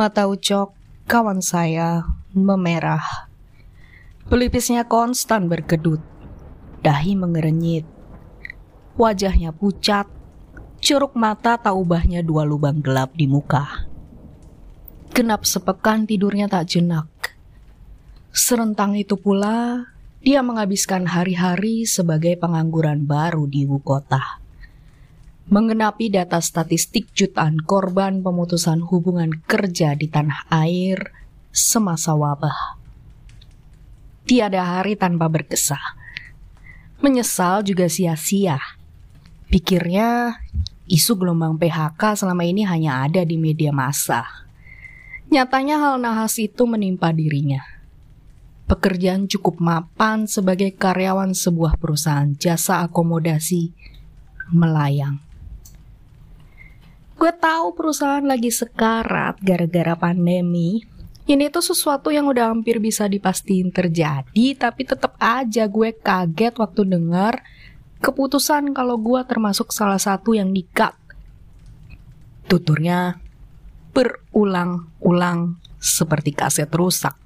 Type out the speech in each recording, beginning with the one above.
Mata Ucok, kawan saya, memerah. Pelipisnya konstan berkedut. Dahi mengerenyit. Wajahnya pucat. Curug mata tak ubahnya dua lubang gelap di muka. Genap sepekan tidurnya tak jenak. Serentang itu pula, dia menghabiskan hari-hari sebagai pengangguran baru di ibu kota menggenapi data statistik jutaan korban pemutusan hubungan kerja di tanah air semasa wabah. Tiada hari tanpa berkesah. Menyesal juga sia-sia. Pikirnya isu gelombang PHK selama ini hanya ada di media massa. Nyatanya hal nahas itu menimpa dirinya. Pekerjaan cukup mapan sebagai karyawan sebuah perusahaan jasa akomodasi melayang. Gue tahu perusahaan lagi sekarat gara-gara pandemi. Ini tuh sesuatu yang udah hampir bisa dipastiin terjadi, tapi tetap aja gue kaget waktu dengar keputusan kalau gue termasuk salah satu yang dikat. Tuturnya berulang-ulang seperti kaset rusak.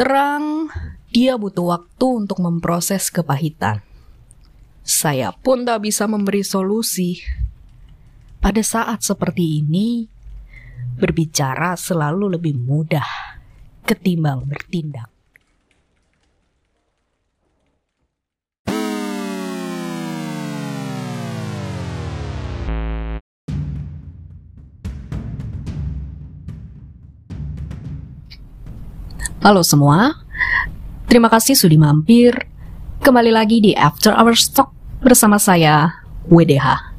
Terang, dia butuh waktu untuk memproses kepahitan. Saya pun tak bisa memberi solusi pada saat seperti ini, berbicara selalu lebih mudah ketimbang bertindak. Halo semua, terima kasih sudah mampir. Kembali lagi di After Hours Talk bersama saya, WDH.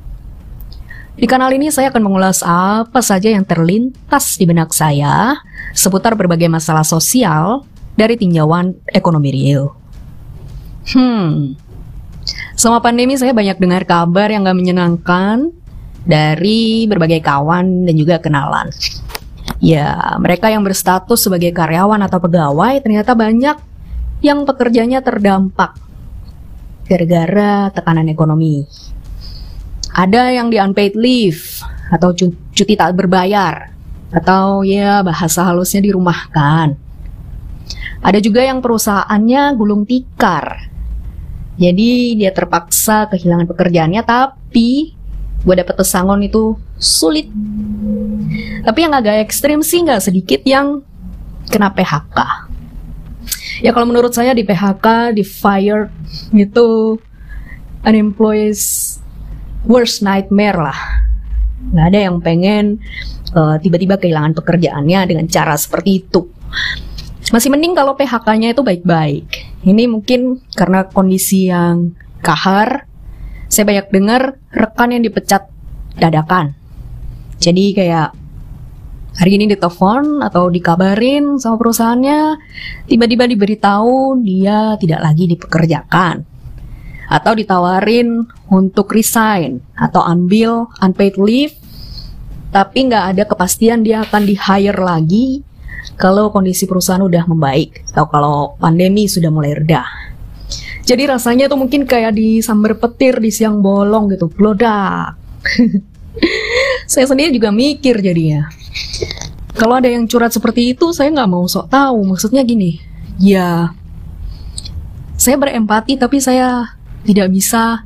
Di kanal ini saya akan mengulas apa saja yang terlintas di benak saya seputar berbagai masalah sosial dari tinjauan ekonomi real. Hmm, selama pandemi saya banyak dengar kabar yang gak menyenangkan dari berbagai kawan dan juga kenalan. Ya, mereka yang berstatus sebagai karyawan atau pegawai ternyata banyak yang pekerjanya terdampak gara-gara tekanan ekonomi. Ada yang di unpaid leave atau cuti tak berbayar atau ya bahasa halusnya dirumahkan. Ada juga yang perusahaannya gulung tikar. Jadi dia terpaksa kehilangan pekerjaannya tapi gue dapet pesangon itu sulit. Tapi yang agak ekstrim sih nggak sedikit yang kena PHK. Ya kalau menurut saya di PHK, di fire gitu unemployed worst nightmare lah. Nggak ada yang pengen uh, tiba-tiba kehilangan pekerjaannya dengan cara seperti itu. Masih mending kalau PHK-nya itu baik-baik. Ini mungkin karena kondisi yang kahar. Saya banyak dengar rekan yang dipecat dadakan. Jadi kayak hari ini ditelepon atau dikabarin sama perusahaannya, tiba-tiba diberitahu dia tidak lagi dipekerjakan atau ditawarin untuk resign atau ambil unpaid leave tapi nggak ada kepastian dia akan di hire lagi kalau kondisi perusahaan udah membaik atau kalau pandemi sudah mulai reda. Jadi rasanya tuh mungkin kayak di sambar petir di siang bolong gitu, blodak. saya sendiri juga mikir jadinya. Kalau ada yang curhat seperti itu, saya nggak mau sok tahu. Maksudnya gini, ya saya berempati tapi saya tidak bisa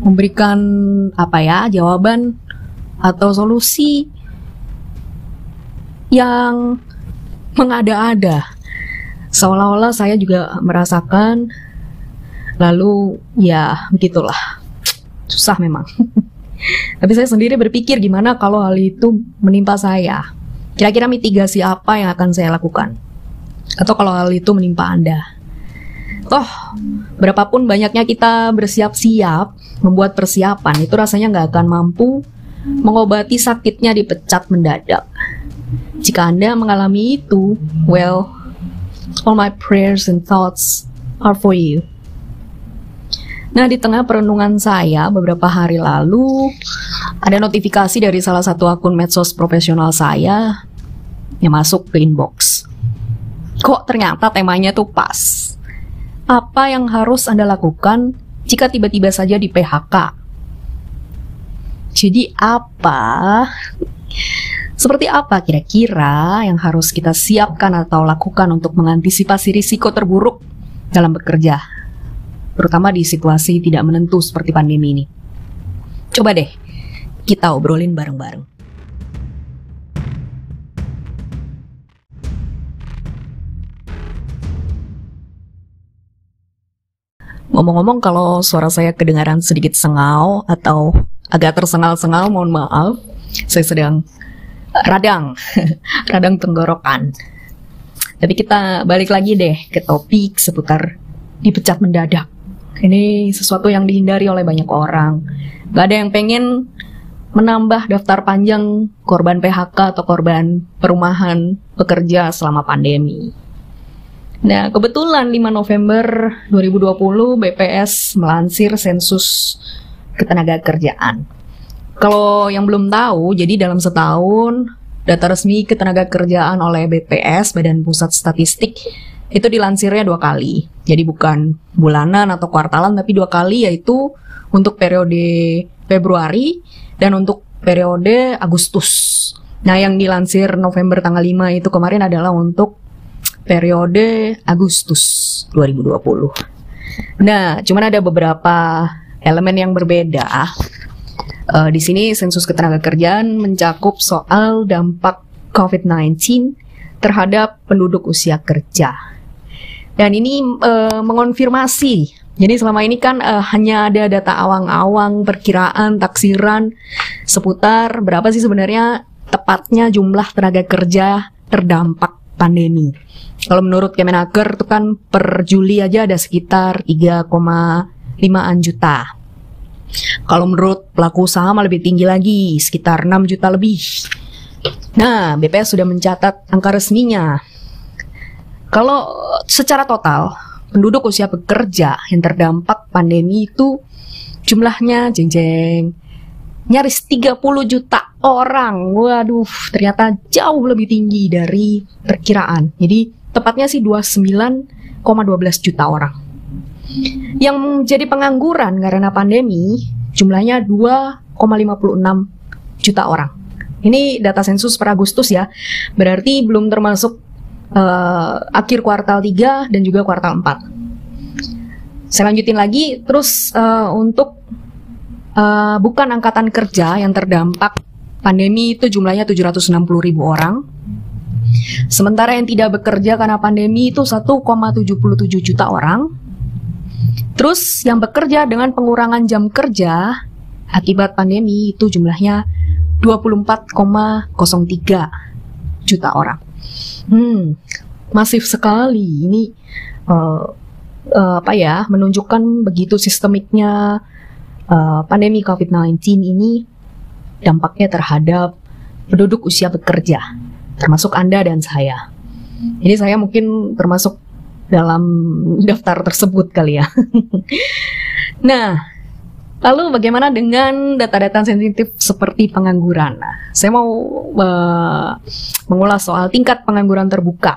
memberikan apa ya jawaban atau solusi yang mengada-ada. Seolah-olah saya juga merasakan lalu ya begitulah. Susah memang. Tapi saya sendiri berpikir gimana kalau hal itu menimpa saya. Kira-kira mitigasi apa yang akan saya lakukan? Atau kalau hal itu menimpa anda? Toh berapapun banyaknya kita bersiap-siap membuat persiapan itu rasanya nggak akan mampu mengobati sakitnya dipecat mendadak. Jika Anda mengalami itu, well, all my prayers and thoughts are for you. Nah, di tengah perenungan saya beberapa hari lalu, ada notifikasi dari salah satu akun medsos profesional saya yang masuk ke inbox. Kok ternyata temanya tuh pas apa yang harus Anda lakukan jika tiba-tiba saja di PHK? Jadi apa? Seperti apa kira-kira yang harus kita siapkan atau lakukan untuk mengantisipasi risiko terburuk dalam bekerja, terutama di situasi tidak menentu seperti pandemi ini? Coba deh kita obrolin bareng-bareng. Ngomong-ngomong kalau suara saya kedengaran sedikit sengau atau agak tersengal-sengal, mohon maaf. Saya sedang radang, radang tenggorokan. Tapi kita balik lagi deh ke topik seputar dipecat mendadak. Ini sesuatu yang dihindari oleh banyak orang. Gak ada yang pengen menambah daftar panjang korban PHK atau korban perumahan pekerja selama pandemi. Nah, kebetulan 5 November 2020 BPS melansir sensus ketenaga kerjaan. Kalau yang belum tahu, jadi dalam setahun data resmi ketenaga kerjaan oleh BPS Badan Pusat Statistik itu dilansirnya dua kali. Jadi bukan bulanan atau kuartalan tapi dua kali yaitu untuk periode Februari dan untuk periode Agustus. Nah, yang dilansir November tanggal 5 itu kemarin adalah untuk periode Agustus 2020. Nah, cuman ada beberapa elemen yang berbeda Uh, di sini sensus ketenagakerjaan mencakup soal dampak COVID-19 terhadap penduduk usia kerja. Dan ini uh, mengonfirmasi. Jadi selama ini kan uh, hanya ada data awang-awang, perkiraan, taksiran seputar berapa sih sebenarnya tepatnya jumlah tenaga kerja terdampak pandemi. Kalau menurut Kemenaker itu kan per Juli aja ada sekitar 3,5an juta. Kalau menurut pelaku usaha malah lebih tinggi lagi, sekitar 6 juta lebih. Nah, BPS sudah mencatat angka resminya. Kalau secara total, penduduk usia bekerja yang terdampak pandemi itu jumlahnya jeng-jeng nyaris 30 juta orang. Waduh, ternyata jauh lebih tinggi dari perkiraan. Jadi tepatnya sih 29,12 juta orang. Yang jadi pengangguran karena pandemi jumlahnya 2,56 juta orang. Ini data sensus per Agustus ya. Berarti belum termasuk uh, akhir kuartal 3 dan juga kuartal 4. Saya lanjutin lagi terus uh, untuk uh, bukan angkatan kerja yang terdampak pandemi itu jumlahnya 760 ribu orang. Sementara yang tidak bekerja karena pandemi itu 1,77 juta orang. Terus yang bekerja dengan pengurangan jam kerja akibat pandemi itu jumlahnya 24,03 juta orang. Hmm, masif sekali. Ini uh, uh, apa ya? Menunjukkan begitu sistemiknya uh, pandemi COVID-19 ini dampaknya terhadap penduduk usia bekerja, termasuk Anda dan saya. Ini saya mungkin termasuk dalam daftar tersebut kali ya. nah, lalu bagaimana dengan data-data sensitif seperti pengangguran? Nah, saya mau uh, mengulas soal tingkat pengangguran terbuka.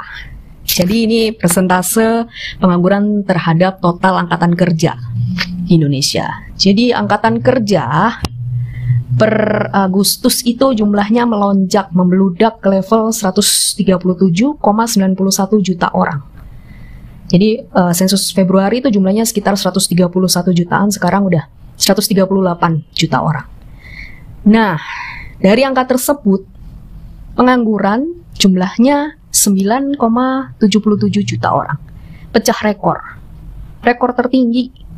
Jadi ini persentase pengangguran terhadap total angkatan kerja di Indonesia. Jadi angkatan kerja per Agustus itu jumlahnya melonjak membeludak ke level 137,91 juta orang. Jadi uh, sensus Februari itu jumlahnya sekitar 131 jutaan, sekarang udah 138 juta orang. Nah, dari angka tersebut pengangguran jumlahnya 9,77 juta orang. Pecah rekor. Rekor tertinggi.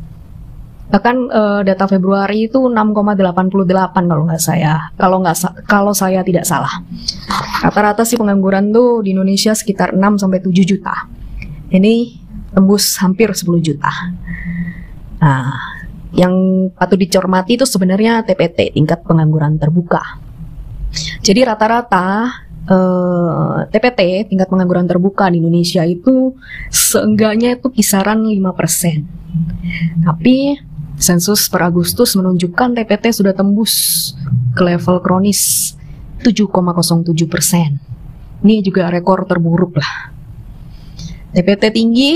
Bahkan uh, data Februari itu 6,88 kalau nggak saya. Kalau nggak kalau saya tidak salah. Rata-rata sih pengangguran tuh di Indonesia sekitar 6 sampai 7 juta. Ini tembus hampir 10 juta. Nah, yang patut dicermati itu sebenarnya TPT, tingkat pengangguran terbuka. Jadi rata-rata eh, TPT, tingkat pengangguran terbuka di Indonesia itu seenggaknya itu kisaran 5%. Tapi sensus per Agustus menunjukkan TPT sudah tembus ke level kronis 7,07 persen. Ini juga rekor terburuk lah. TPT tinggi,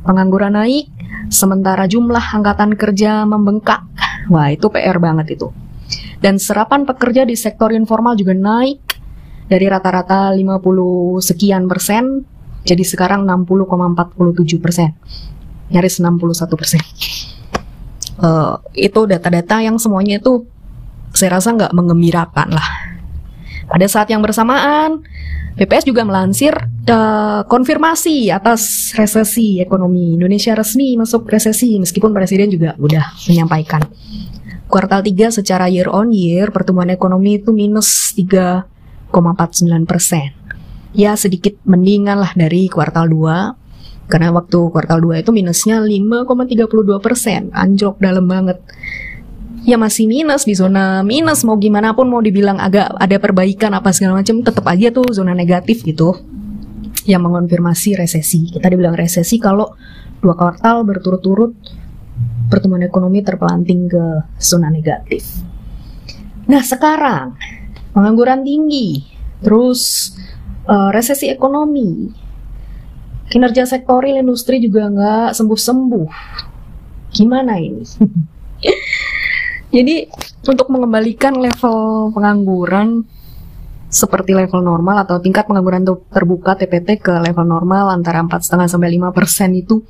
pengangguran naik, sementara jumlah angkatan kerja membengkak. Wah, itu PR banget itu. Dan serapan pekerja di sektor informal juga naik dari rata-rata 50 sekian persen jadi sekarang 60,47 persen, nyaris 61 persen. Uh, itu data-data yang semuanya itu saya rasa nggak mengembirakan lah. Pada saat yang bersamaan, BPS juga melansir uh, konfirmasi atas resesi ekonomi Indonesia resmi masuk resesi meskipun Presiden juga udah menyampaikan. Kuartal 3 secara year on year pertumbuhan ekonomi itu minus 3,49 persen ya sedikit mendingan lah dari kuartal 2 karena waktu kuartal 2 itu minusnya 5,32 persen. Anjlok dalam banget. Ya masih minus di zona minus. Mau gimana pun mau dibilang agak ada perbaikan apa segala macam tetap aja tuh zona negatif gitu. Yang mengonfirmasi resesi. Kita dibilang resesi kalau dua kuartal berturut-turut pertumbuhan ekonomi terpelanting ke zona negatif. Nah sekarang pengangguran tinggi terus uh, resesi ekonomi, kinerja sektoril industri juga nggak sembuh-sembuh. Gimana ini? Jadi untuk mengembalikan level pengangguran seperti level normal atau tingkat pengangguran terbuka TPT ke level normal antara 4,5 sampai 5 persen itu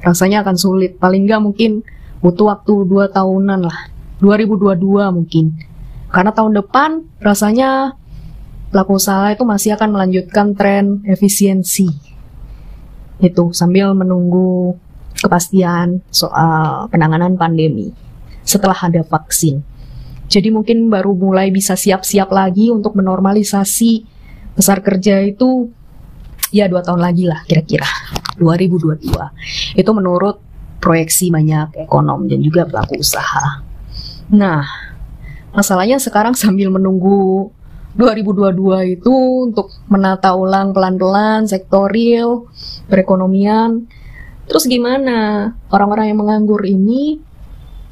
rasanya akan sulit. Paling nggak mungkin butuh waktu 2 tahunan lah. 2022 mungkin. Karena tahun depan rasanya pelaku usaha itu masih akan melanjutkan tren efisiensi itu sambil menunggu kepastian soal penanganan pandemi setelah ada vaksin. Jadi mungkin baru mulai bisa siap-siap lagi untuk menormalisasi besar kerja itu ya dua tahun lagi lah kira-kira 2022. Itu menurut proyeksi banyak ekonom dan juga pelaku usaha. Nah, masalahnya sekarang sambil menunggu 2022 itu untuk menata ulang pelan-pelan sektor real, perekonomian. Terus gimana orang-orang yang menganggur ini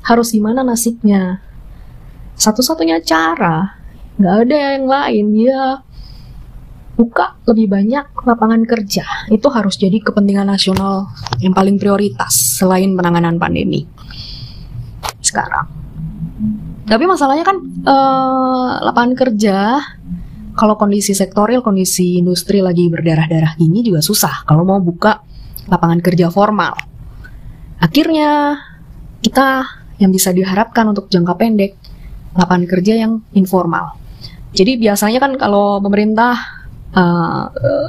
harus gimana nasibnya? Satu-satunya cara, nggak ada yang lain, ya buka lebih banyak lapangan kerja. Itu harus jadi kepentingan nasional yang paling prioritas selain penanganan pandemi. Sekarang. Tapi masalahnya kan uh, lapangan kerja kalau kondisi sektorial, kondisi industri lagi berdarah-darah gini juga susah kalau mau buka lapangan kerja formal. Akhirnya kita yang bisa diharapkan untuk jangka pendek lapangan kerja yang informal. Jadi biasanya kan kalau pemerintah uh,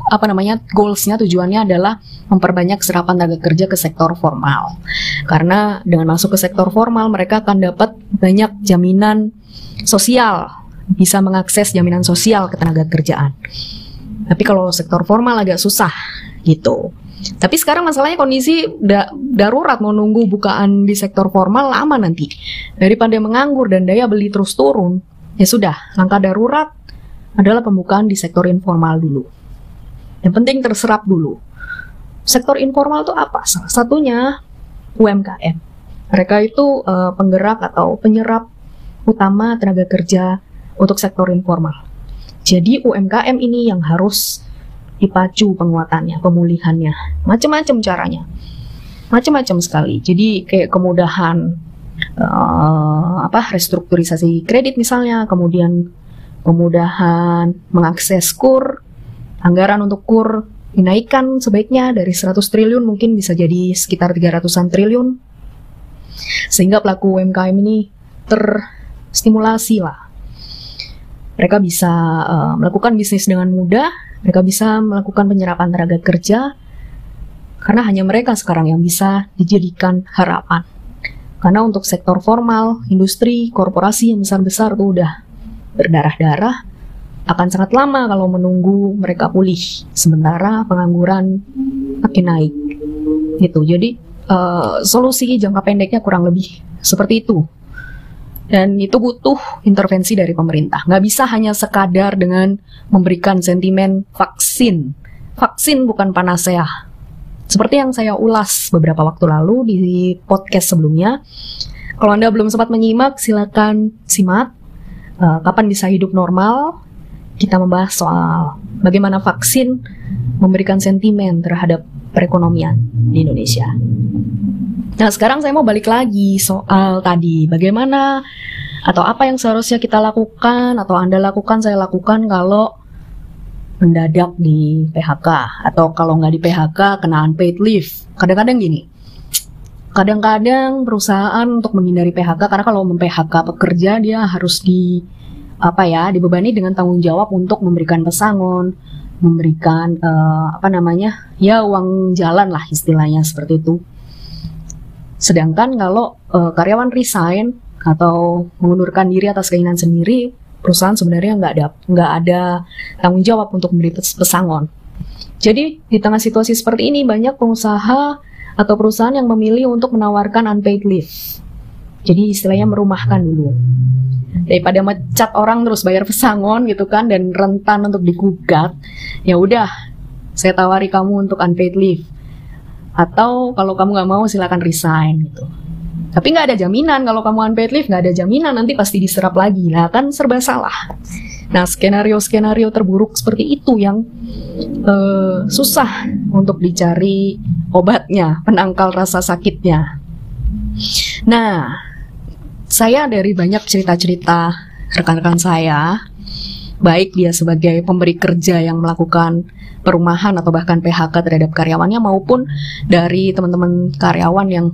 apa namanya goalsnya tujuannya adalah memperbanyak serapan tenaga kerja ke sektor formal. Karena dengan masuk ke sektor formal mereka akan dapat banyak jaminan sosial bisa mengakses jaminan sosial ke tenaga kerjaan. Tapi kalau sektor formal agak susah gitu. Tapi sekarang masalahnya kondisi da darurat mau nunggu bukaan di sektor formal lama nanti. Daripada menganggur dan daya beli terus turun ya sudah langkah darurat adalah pembukaan di sektor informal dulu. Yang penting terserap dulu. Sektor informal itu apa? Salah satunya UMKM. Mereka itu uh, penggerak atau penyerap utama tenaga kerja untuk sektor informal. Jadi UMKM ini yang harus dipacu penguatannya, pemulihannya. Macam-macam caranya. Macam-macam sekali. Jadi kayak kemudahan uh, apa restrukturisasi kredit misalnya, kemudian kemudahan mengakses kur, anggaran untuk kur dinaikkan sebaiknya dari 100 triliun mungkin bisa jadi sekitar 300-an triliun. Sehingga pelaku UMKM ini terstimulasi lah. Mereka bisa uh, melakukan bisnis dengan mudah, mereka bisa melakukan penyerapan tenaga kerja, karena hanya mereka sekarang yang bisa dijadikan harapan. Karena untuk sektor formal, industri, korporasi yang besar-besar tuh udah berdarah-darah akan sangat lama kalau menunggu mereka pulih. Sementara pengangguran makin naik. Gitu. Jadi uh, solusi jangka pendeknya kurang lebih seperti itu. Dan itu butuh intervensi dari pemerintah. Nggak bisa hanya sekadar dengan memberikan sentimen vaksin. Vaksin bukan panasea. Seperti yang saya ulas beberapa waktu lalu di podcast sebelumnya. Kalau Anda belum sempat menyimak, silakan simak uh, kapan bisa hidup normal, kita membahas soal bagaimana vaksin memberikan sentimen terhadap perekonomian di Indonesia. Nah, sekarang saya mau balik lagi soal tadi, bagaimana atau apa yang seharusnya kita lakukan atau Anda lakukan, saya lakukan kalau mendadak di PHK atau kalau nggak di PHK kena unpaid leave. Kadang-kadang gini, kadang-kadang perusahaan untuk menghindari PHK karena kalau mem-PHK pekerja dia harus di apa ya dibebani dengan tanggung jawab untuk memberikan pesangon, memberikan uh, apa namanya ya uang jalan lah istilahnya seperti itu. Sedangkan kalau uh, karyawan resign atau mengundurkan diri atas keinginan sendiri, perusahaan sebenarnya nggak ada nggak ada tanggung jawab untuk memberi pesangon. Jadi di tengah situasi seperti ini banyak pengusaha atau perusahaan yang memilih untuk menawarkan unpaid leave. Jadi istilahnya merumahkan dulu. Daripada mecat orang terus bayar pesangon gitu kan dan rentan untuk digugat, ya udah saya tawari kamu untuk unpaid leave. Atau kalau kamu nggak mau silakan resign gitu. Tapi nggak ada jaminan kalau kamu unpaid leave, nggak ada jaminan nanti pasti diserap lagi. Nah kan serba salah. Nah skenario-skenario terburuk seperti itu yang uh, susah untuk dicari obatnya, penangkal rasa sakitnya. Nah, saya dari banyak cerita-cerita rekan-rekan saya, baik dia sebagai pemberi kerja yang melakukan perumahan atau bahkan PHK terhadap karyawannya maupun dari teman-teman karyawan yang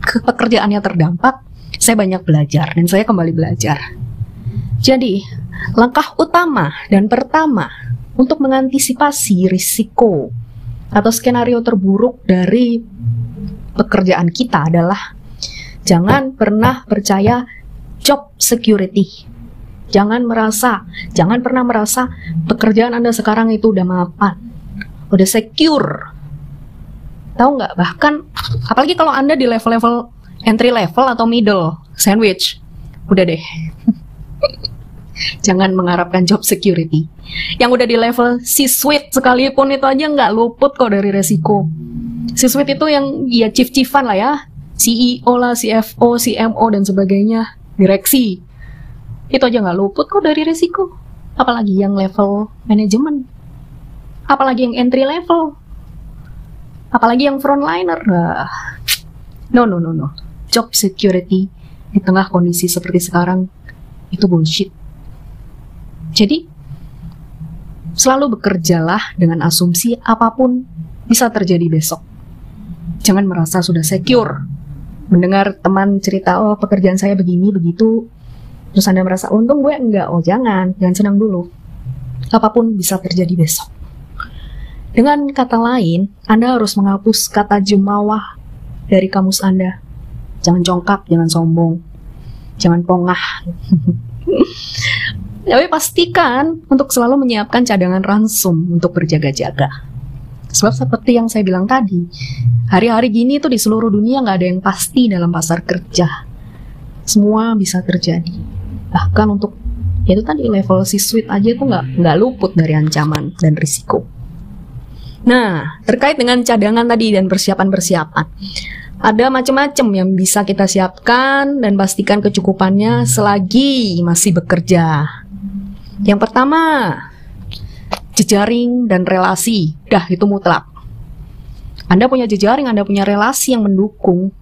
pekerjaannya terdampak, saya banyak belajar dan saya kembali belajar. Jadi, langkah utama dan pertama untuk mengantisipasi risiko atau skenario terburuk dari pekerjaan kita adalah jangan pernah percaya job security. Jangan merasa, jangan pernah merasa pekerjaan Anda sekarang itu udah mapan, udah secure, Tahu nggak? Bahkan apalagi kalau Anda di level-level entry level atau middle sandwich. Udah deh. Jangan mengharapkan job security. Yang udah di level C-suite sekalipun itu aja nggak luput kok dari resiko. C-suite itu yang ya chief-chiefan lah ya. CEO lah, CFO, CMO dan sebagainya. Direksi. Itu aja nggak luput kok dari resiko. Apalagi yang level manajemen. Apalagi yang entry level apalagi yang frontliner nah, no no no no job security di tengah kondisi seperti sekarang itu bullshit jadi selalu bekerjalah dengan asumsi apa pun bisa terjadi besok jangan merasa sudah secure mendengar teman cerita oh pekerjaan saya begini begitu terus anda merasa untung gue enggak oh jangan jangan senang dulu apa pun bisa terjadi besok dengan kata lain, Anda harus menghapus kata jemawah dari kamus Anda. Jangan congkak, jangan sombong, jangan pongah. Tapi pastikan untuk selalu menyiapkan cadangan ransum untuk berjaga-jaga. Sebab seperti yang saya bilang tadi, hari-hari gini tuh di seluruh dunia nggak ada yang pasti dalam pasar kerja. Semua bisa terjadi. Bahkan untuk ya itu tadi level si suite aja tuh nggak nggak luput dari ancaman dan risiko. Nah, terkait dengan cadangan tadi dan persiapan-persiapan. Ada macam-macam yang bisa kita siapkan dan pastikan kecukupannya selagi masih bekerja. Yang pertama, jejaring dan relasi. Dah, itu mutlak. Anda punya jejaring, Anda punya relasi yang mendukung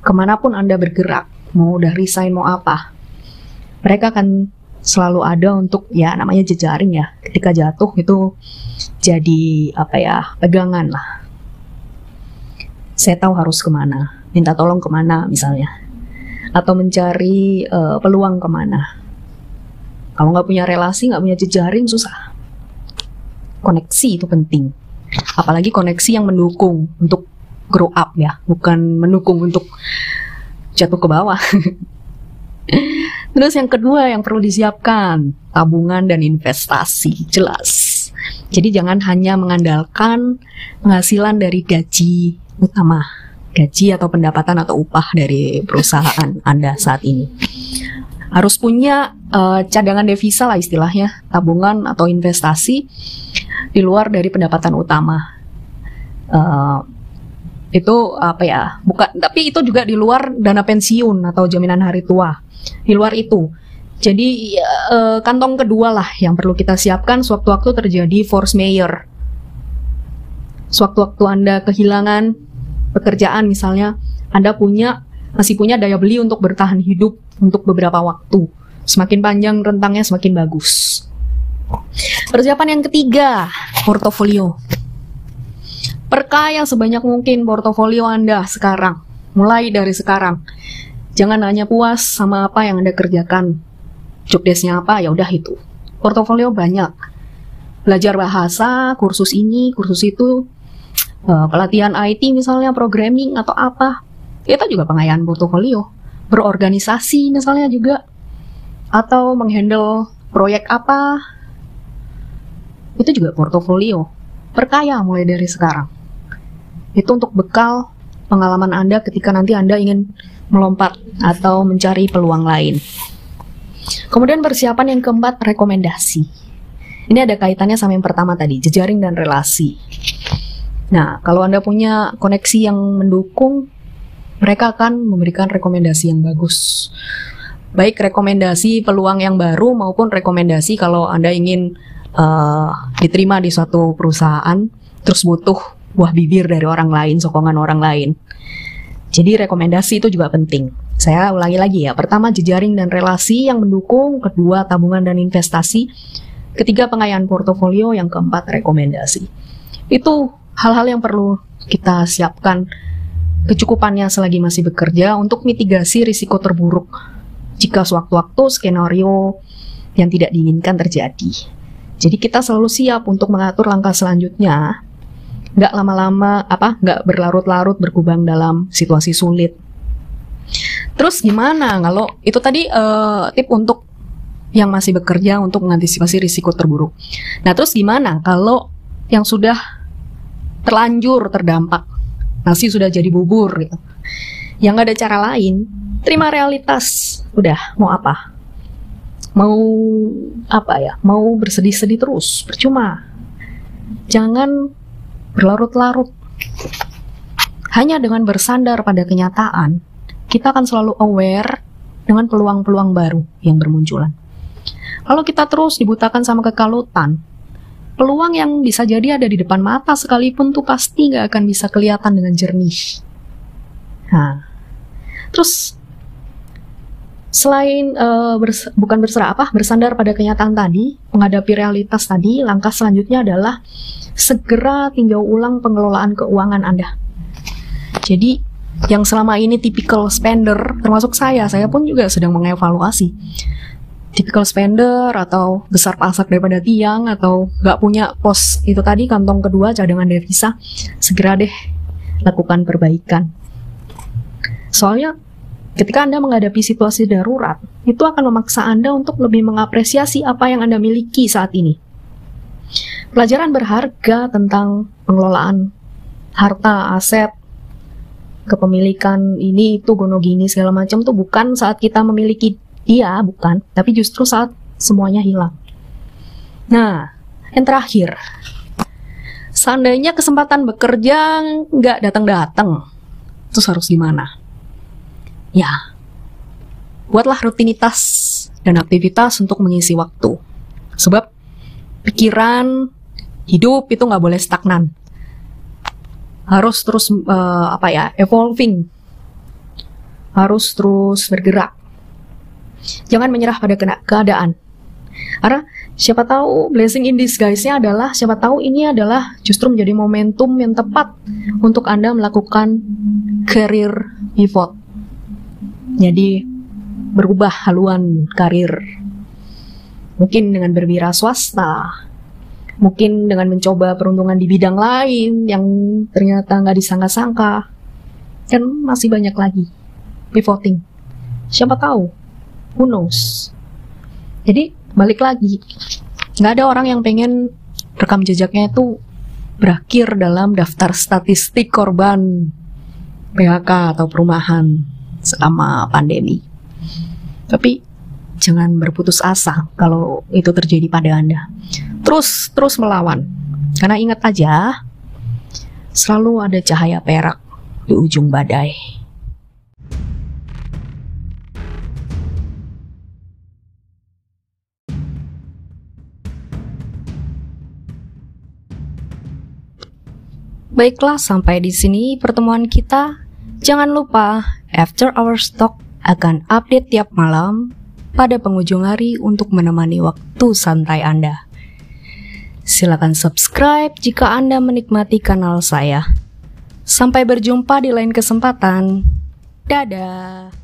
ke mana pun Anda bergerak. Mau udah resign, mau apa. Mereka akan selalu ada untuk ya namanya jejaring ya ketika jatuh itu jadi apa ya pegangan lah saya tahu harus ke mana minta tolong ke mana misalnya atau mencari uh, peluang ke mana kalau nggak punya relasi nggak punya jejaring susah koneksi itu penting apalagi koneksi yang mendukung untuk grow up ya bukan mendukung untuk jatuh ke bawah Terus yang kedua yang perlu disiapkan, tabungan dan investasi, jelas. Jadi jangan hanya mengandalkan penghasilan dari gaji utama, gaji atau pendapatan atau upah dari perusahaan Anda saat ini. Harus punya uh, cadangan devisa lah istilahnya, tabungan atau investasi di luar dari pendapatan utama. Uh, itu apa ya? Bukan, tapi itu juga di luar dana pensiun atau jaminan hari tua di luar itu. Jadi uh, kantong kedua lah yang perlu kita siapkan sewaktu-waktu terjadi force mayor. Sewaktu-waktu Anda kehilangan pekerjaan misalnya, Anda punya masih punya daya beli untuk bertahan hidup untuk beberapa waktu. Semakin panjang rentangnya semakin bagus. Persiapan yang ketiga, portofolio. Perkaya sebanyak mungkin portofolio Anda sekarang, mulai dari sekarang. Jangan hanya puas sama apa yang Anda kerjakan. Jobdesknya apa, ya udah itu. Portofolio banyak. Belajar bahasa, kursus ini, kursus itu, uh, pelatihan IT misalnya, programming atau apa. Itu juga pengayaan portofolio. Berorganisasi misalnya juga. Atau menghandle proyek apa. Itu juga portofolio. Perkaya mulai dari sekarang. Itu untuk bekal pengalaman Anda ketika nanti Anda ingin melompat atau mencari peluang lain. Kemudian persiapan yang keempat, rekomendasi. Ini ada kaitannya sama yang pertama tadi, jejaring dan relasi. Nah, kalau Anda punya koneksi yang mendukung, mereka akan memberikan rekomendasi yang bagus. Baik rekomendasi peluang yang baru maupun rekomendasi kalau Anda ingin uh, diterima di suatu perusahaan, terus butuh buah bibir dari orang lain, sokongan orang lain. Jadi rekomendasi itu juga penting. Saya ulangi lagi ya. Pertama jejaring dan relasi yang mendukung, kedua tabungan dan investasi, ketiga pengayaan portofolio, yang keempat rekomendasi. Itu hal-hal yang perlu kita siapkan kecukupannya selagi masih bekerja untuk mitigasi risiko terburuk jika sewaktu-waktu skenario yang tidak diinginkan terjadi. Jadi kita selalu siap untuk mengatur langkah selanjutnya nggak lama-lama apa nggak berlarut-larut berkubang dalam situasi sulit. Terus gimana kalau itu tadi uh, tip untuk yang masih bekerja untuk mengantisipasi risiko terburuk. Nah terus gimana kalau yang sudah terlanjur terdampak nasi sudah jadi bubur gitu. Yang ada cara lain, terima realitas. Udah mau apa? Mau apa ya? Mau bersedih-sedih terus, percuma. Jangan berlarut-larut. Hanya dengan bersandar pada kenyataan, kita akan selalu aware dengan peluang-peluang baru yang bermunculan. Kalau kita terus dibutakan sama kekalutan, peluang yang bisa jadi ada di depan mata sekalipun tuh pasti nggak akan bisa kelihatan dengan jernih. Nah, terus selain uh, bers bukan berserah apa bersandar pada kenyataan tadi, menghadapi realitas tadi, langkah selanjutnya adalah segera tinjau ulang pengelolaan keuangan Anda. Jadi, yang selama ini typical spender, termasuk saya, saya pun juga sedang mengevaluasi. Typical spender atau besar pasak daripada tiang atau nggak punya pos itu tadi kantong kedua cadangan devisa, segera deh lakukan perbaikan. Soalnya ketika Anda menghadapi situasi darurat, itu akan memaksa Anda untuk lebih mengapresiasi apa yang Anda miliki saat ini pelajaran berharga tentang pengelolaan harta, aset, kepemilikan ini itu gono gini segala macam tuh bukan saat kita memiliki dia, bukan, tapi justru saat semuanya hilang. Nah, yang terakhir, seandainya kesempatan bekerja nggak datang-datang, terus harus gimana? Ya, buatlah rutinitas dan aktivitas untuk mengisi waktu. Sebab pikiran, hidup itu nggak boleh stagnan harus terus uh, apa ya evolving harus terus bergerak jangan menyerah pada keadaan. Karena siapa tahu blessing in disguise-nya adalah siapa tahu ini adalah justru menjadi momentum yang tepat untuk Anda melakukan career pivot. Jadi berubah haluan karir. Mungkin dengan berwira swasta. Mungkin dengan mencoba peruntungan di bidang lain yang ternyata nggak disangka-sangka. Kan masih banyak lagi pivoting. Siapa tahu who jadi balik lagi nggak ada orang yang pengen rekam jejaknya itu berakhir dalam daftar statistik korban PHK atau perumahan selama pandemi tapi jangan berputus asa kalau itu terjadi pada Anda terus terus melawan. Karena ingat aja, selalu ada cahaya perak di ujung badai. Baiklah, sampai di sini pertemuan kita. Jangan lupa, After Our Stock akan update tiap malam pada penghujung hari untuk menemani waktu santai Anda. Silakan subscribe jika Anda menikmati kanal saya. Sampai berjumpa di lain kesempatan. Dadah.